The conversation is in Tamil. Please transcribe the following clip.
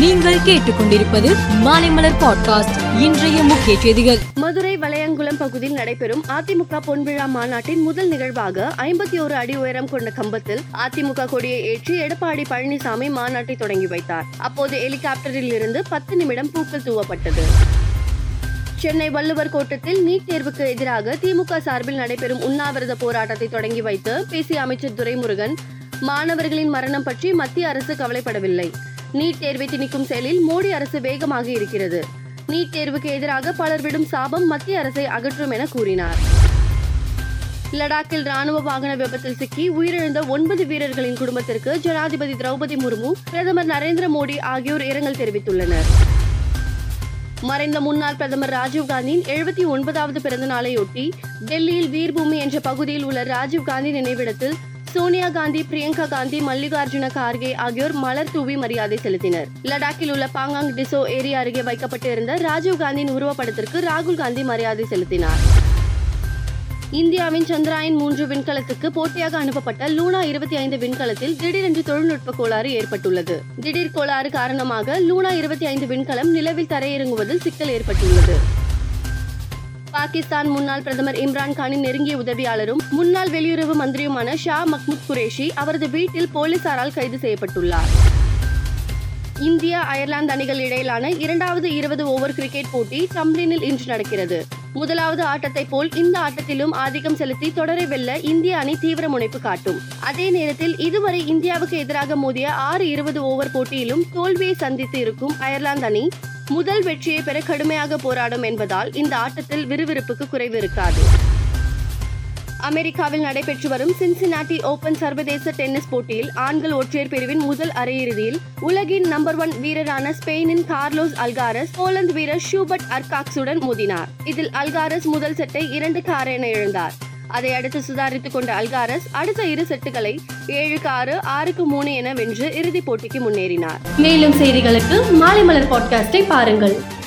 நீங்கள் கேட்டுக்கொண்டிருப்பது மாலைமலர் பாட்காஸ்ட் இன்றைய முக்கிய செய்திகள். மதுரை வளையங்குளம் பகுதியில் நடைபெறும் அதிமுக பொன்விழா மாநாட்டின் முதல் நிகழ்வாக ஐம்பத்தி ஒரு அடி உயரம் கொண்ட கம்பத்தில் அதிமுக கொடியை ஏற்றி எடப்பாடி பழனிசாமி மாநாட்டை தொடங்கி வைத்தார். அப்போது ஹெலிகாப்டரில் இருந்து பத்து நிமிடம் பூக்கள் தூவப்பட்டது. சென்னை வள்ளுவர் கோட்டத்தில் நீட் தேர்வுக்கு எதிராக திமுக சார்பில் நடைபெறும் உண்ணாவிரத போராட்டத்தை தொடங்கி வைத்து பேசிய அமைச்சர் துரைமுருகன் மாணவர்களின் மரணம் பற்றி மத்திய அரசு கவலைப்படவில்லை. நீட் தேர்வை திணிக்கும் செயலில் மோடி அரசு வேகமாக இருக்கிறது. நீட் தேர்வுக்கு எதிராக பலர் விடும் சாபம் மத்திய அரசை அகற்றும் என கூறினார். லடாக்கில் ராணுவ வாகன விபத்தில் சிக்கி உயிரிழந்த ஒன்பது வீரர்களின் குடும்பத்திற்கு ஜனாதிபதி திரௌபதி முர்மு பிரதமர் நரேந்திர மோடி ஆகியோர் இரங்கல் தெரிவித்துள்ளனர். மறைந்த முன்னாள் பிரதமர் ராஜீவ்காந்தியின் எழுபத்தி ஒன்பதாவது பிறந்த நாளையொட்டி டெல்லியில் வீர்பூமி என்ற பகுதியில் உள்ள ராஜீவ்காந்தி நினைவிடத்தில் சோனியா காந்தி பிரியங்கா காந்தி மல்லிகார்ஜுன கார்கே ஆகியோர் மலர் தூவி மரியாதை செலுத்தினர். லடாக்கில் உள்ள பாங்காங் டிசோ ஏரியா அருகே வைக்கப்பட்டிருந்த ராஜீவ் காந்தியின் உருவப்படத்திற்கு ராகுல் காந்தி மரியாதை செலுத்தினார். இந்தியாவின் சந்திராயன் மூன்று விண்கலத்துக்கு போட்டியாக அனுப்பப்பட்ட லூனா இருபத்தி ஐந்து விண்கலத்தில் திடீரென்று தொழில்நுட்ப கோளாறு ஏற்பட்டுள்ளது. திடீர் கோளாறு காரணமாக லூனா இருபத்தி ஐந்து விண்கலம் நிலவில் தரையிறங்குவதில் சிக்கல் ஏற்பட்டுள்ளது. பாகிஸ்தான் முன்னாள் பிரதமர் இம்ரான்கானின் நெருங்கிய உதவியாளரும் முன்னாள் வெளியுறவு மந்திரியுமான ஷா மஹ்மூத் குரேஷி அவரது வீட்டில் போலீசாரால் கைது செய்யப்பட்டுள்ளார். இந்தியா அயர்லாந்து அணிகள் இடையிலான இரண்டாவது இருபது ஓவர் கிரிக்கெட் போட்டி டம்ப்ளினில் இன்று நடக்கிறது. முதலாவது ஆட்டத்தை போல் இந்த ஆட்டத்திலும் ஆதிக்கம் செலுத்தி தொடரை வெல்ல இந்திய அணி தீவிர முனைப்பு காட்டும். அதே நேரத்தில் இதுவரை இந்தியாவுக்கு எதிராக மோதிய ஆறு இருபது ஓவர் போட்டியிலும் தோல்வியை சந்தித்து இருக்கும் அயர்லாந்து அணி முதல் வெற்றியை பெற கடுமையாக போராடும் என்பதால் இந்த ஆட்டத்தில் விறுவிறுப்புக்கு குறைவு இருக்காது. அமெரிக்காவில் நடைபெற்று வரும் சின்சினாட்டி ஓபன் சர்வதேச டென்னிஸ் போட்டியில் ஆண்கள் ஒற்றையர் பிரிவின் முதல் அரையிறுதியில் உலகின் நம்பர் ஒன் வீரரான ஸ்பெயினின் கார்லோஸ் அல்காரஸ் போலந்து வீரர் ஷூபர்ட் அர்காக்ஸுடன் மோதினார். இதில் அல்காரஸ் முதல் செட்டை இரண்டுக்கு ஆறு என இழந்தார். அதை அடுத்து சுதாரித்துக் கொண்ட அல்காரஸ் அடுத்த இரு செட்டுகளை ஏழுக்கு ஆறு ஆறுக்கு மூணு என வென்று இறுதிப் போட்டிக்கு முன்னேறினார். மேலும் செய்திகளுக்கு மாலை மலர் பாட்காஸ்டை பாருங்கள்.